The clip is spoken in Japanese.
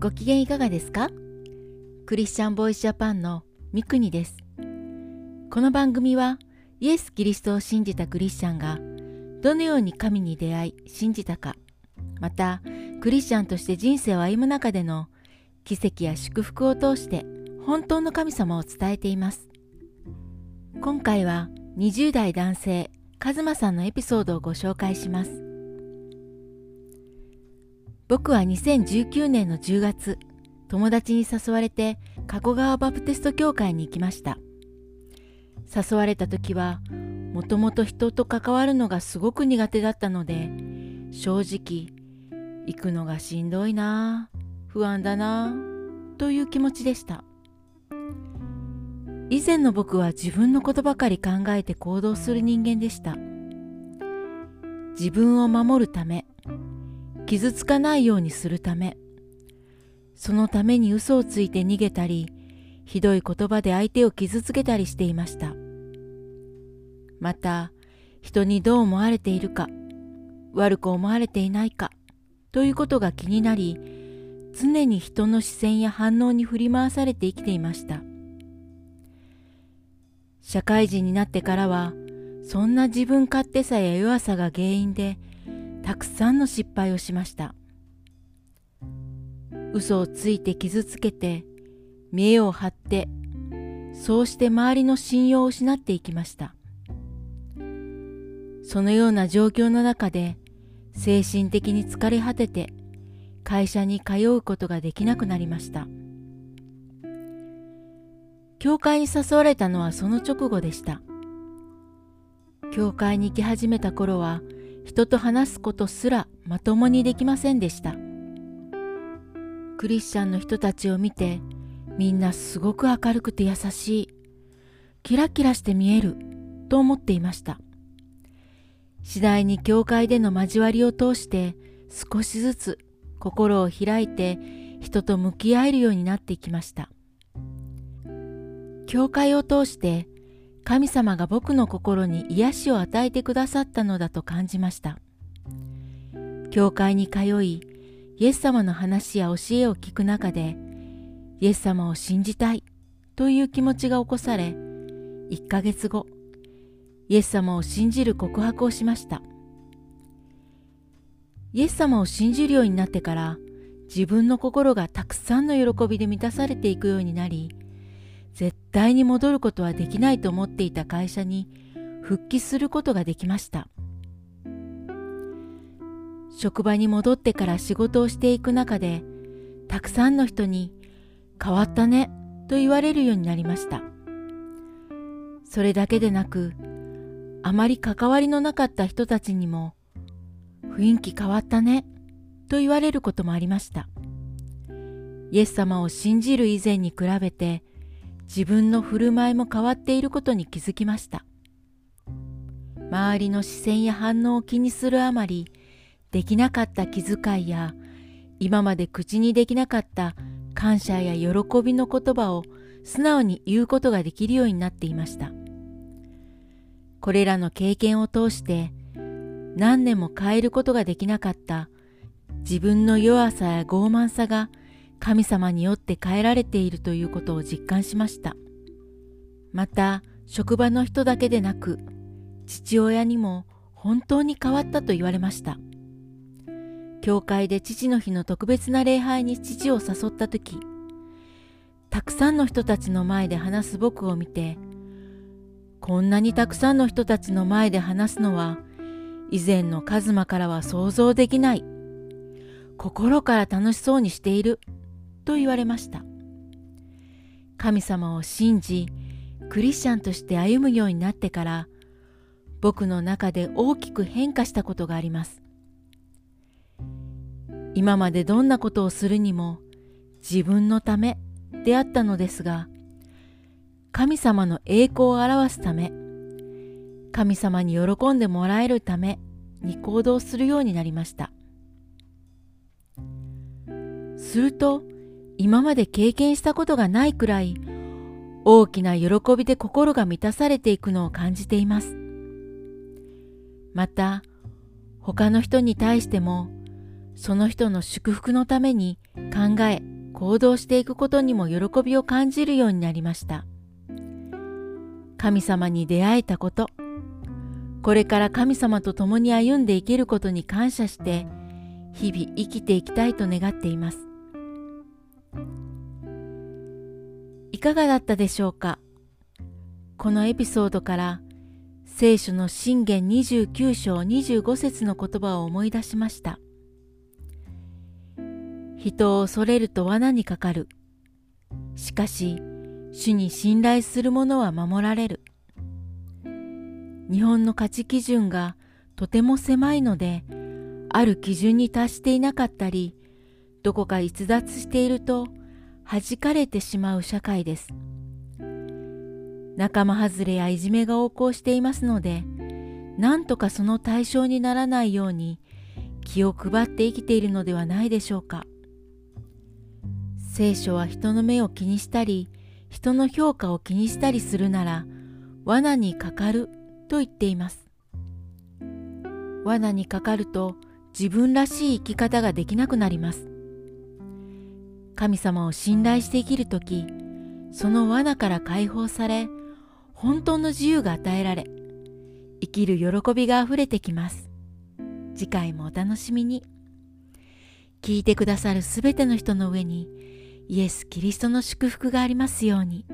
ご機嫌いかがですか？クリスチャンボイスジャパンのミクニです。この番組はイエス・キリストを信じたクリスチャンがどのように神に出会い信じたか、またクリスチャンとして人生を歩む中での奇跡や祝福を通して本当の神様を伝えています。今回は20代男性カズマさんのエピソードをご紹介します。僕は2019年の10月、友達に誘われて加古川バプテスト教会に行きました。誘われた時は、もともと人と関わるのがすごく苦手だったので、正直、行くのがしんどいな不安だなという気持ちでした。以前の僕は自分のことばかり考えて行動する人間でした。自分を守るため、傷つかないようにするため。そのために嘘をついて逃げたりひどい言葉で相手を傷つけたりしていました。また人にどう思われているか悪く思われていないかということが気になり常に人の視線や反応に振り回されて生きていました。社会人になってからはそんな自分勝手さや弱さが原因でたくさんの失敗をしました。嘘をついて傷つけて見栄を張ってそうして周りの信用を失っていきました。そのような状況の中で精神的に疲れ果てて会社に通うことができなくなりました。教会に誘われたのはその直後でした。教会に行き始めた頃は人と話すことすらまともにできませんでした。クリスチャンの人たちを見てみんなすごく明るくて優しい、キラキラして見えると思っていました。次第に教会での交わりを通して少しずつ心を開いて人と向き合えるようになっていきました。教会を通して神様が僕の心に癒しを与えてくださったのだと感じました。教会に通い、イエス様の話や教えを聞く中で、イエス様を信じたいという気持ちが起こされ、1ヶ月後、イエス様を信じる告白をしました。イエス様を信じるようになってから、自分の心がたくさんの喜びで満たされていくようになり、対に戻ることはできないと思っていた会社に復帰することができました。職場に戻ってから仕事をしていく中でたくさんの人に「変わったね」と言われるようになりました。それだけでなくあまり関わりのなかった人たちにも「雰囲気変わったね」と言われることもありました。イエス様を信じる以前に比べて自分の振る舞いも変わっていることに気づきました。周りの視線や反応を気にするあまりできなかった気遣いや今まで口にできなかった感謝や喜びの言葉を素直に言うことができるようになっていました。これらの経験を通して何年も変えることができなかった自分の弱さや傲慢さが神様によって変えられているということを実感しました。また、職場の人だけでなく、父親にも本当に変わったと言われました。教会で父の日の特別な礼拝に父を誘った時、たくさんの人たちの前で話す僕を見て、こんなにたくさんの人たちの前で話すのは、以前のカズマからは想像できない。心から楽しそうにしていると言われました。神様を信じクリスチャンとして歩むようになってから僕の中で大きく変化したことがあります。今までどんなことをするにも自分のためであったのですが神様の栄光を表すため神様に喜んでもらえるために行動するようになりました。すると今まで経験したことがないくらい大きな喜びで心が満たされていくのを感じています。また他の人に対してもその人の祝福のために考え行動していくことにも喜びを感じるようになりました神様に出会えたことこれから神様と共に歩んでいけることに感謝して日々生きていきたいと願っていますいかがだったでしょうか？このエピソードから聖書の信玄29章25節の言葉を思い出しました。人を恐れると罠にかかる。しかし、主に信頼する者は守られる。日本の価値基準がとても狭いので、ある基準に達していなかったり、どこか逸脱していると弾かれてしまう社会です。仲間外れやいじめが横行していますので、なんとかその対象にならないように気を配って生きているのではないでしょうか。聖書は人の目を気にしたり、人の評価を気にしたりするなら、罠にかかると言っています。罠にかかると自分らしい生き方ができなくなります。神様を信頼して生きるとき、その罠から解放され、本当の自由が与えられ、生きる喜びがあふれてきます。次回もお楽しみに。聞いてくださるすべての人の上に、イエス・キリストの祝福がありますように。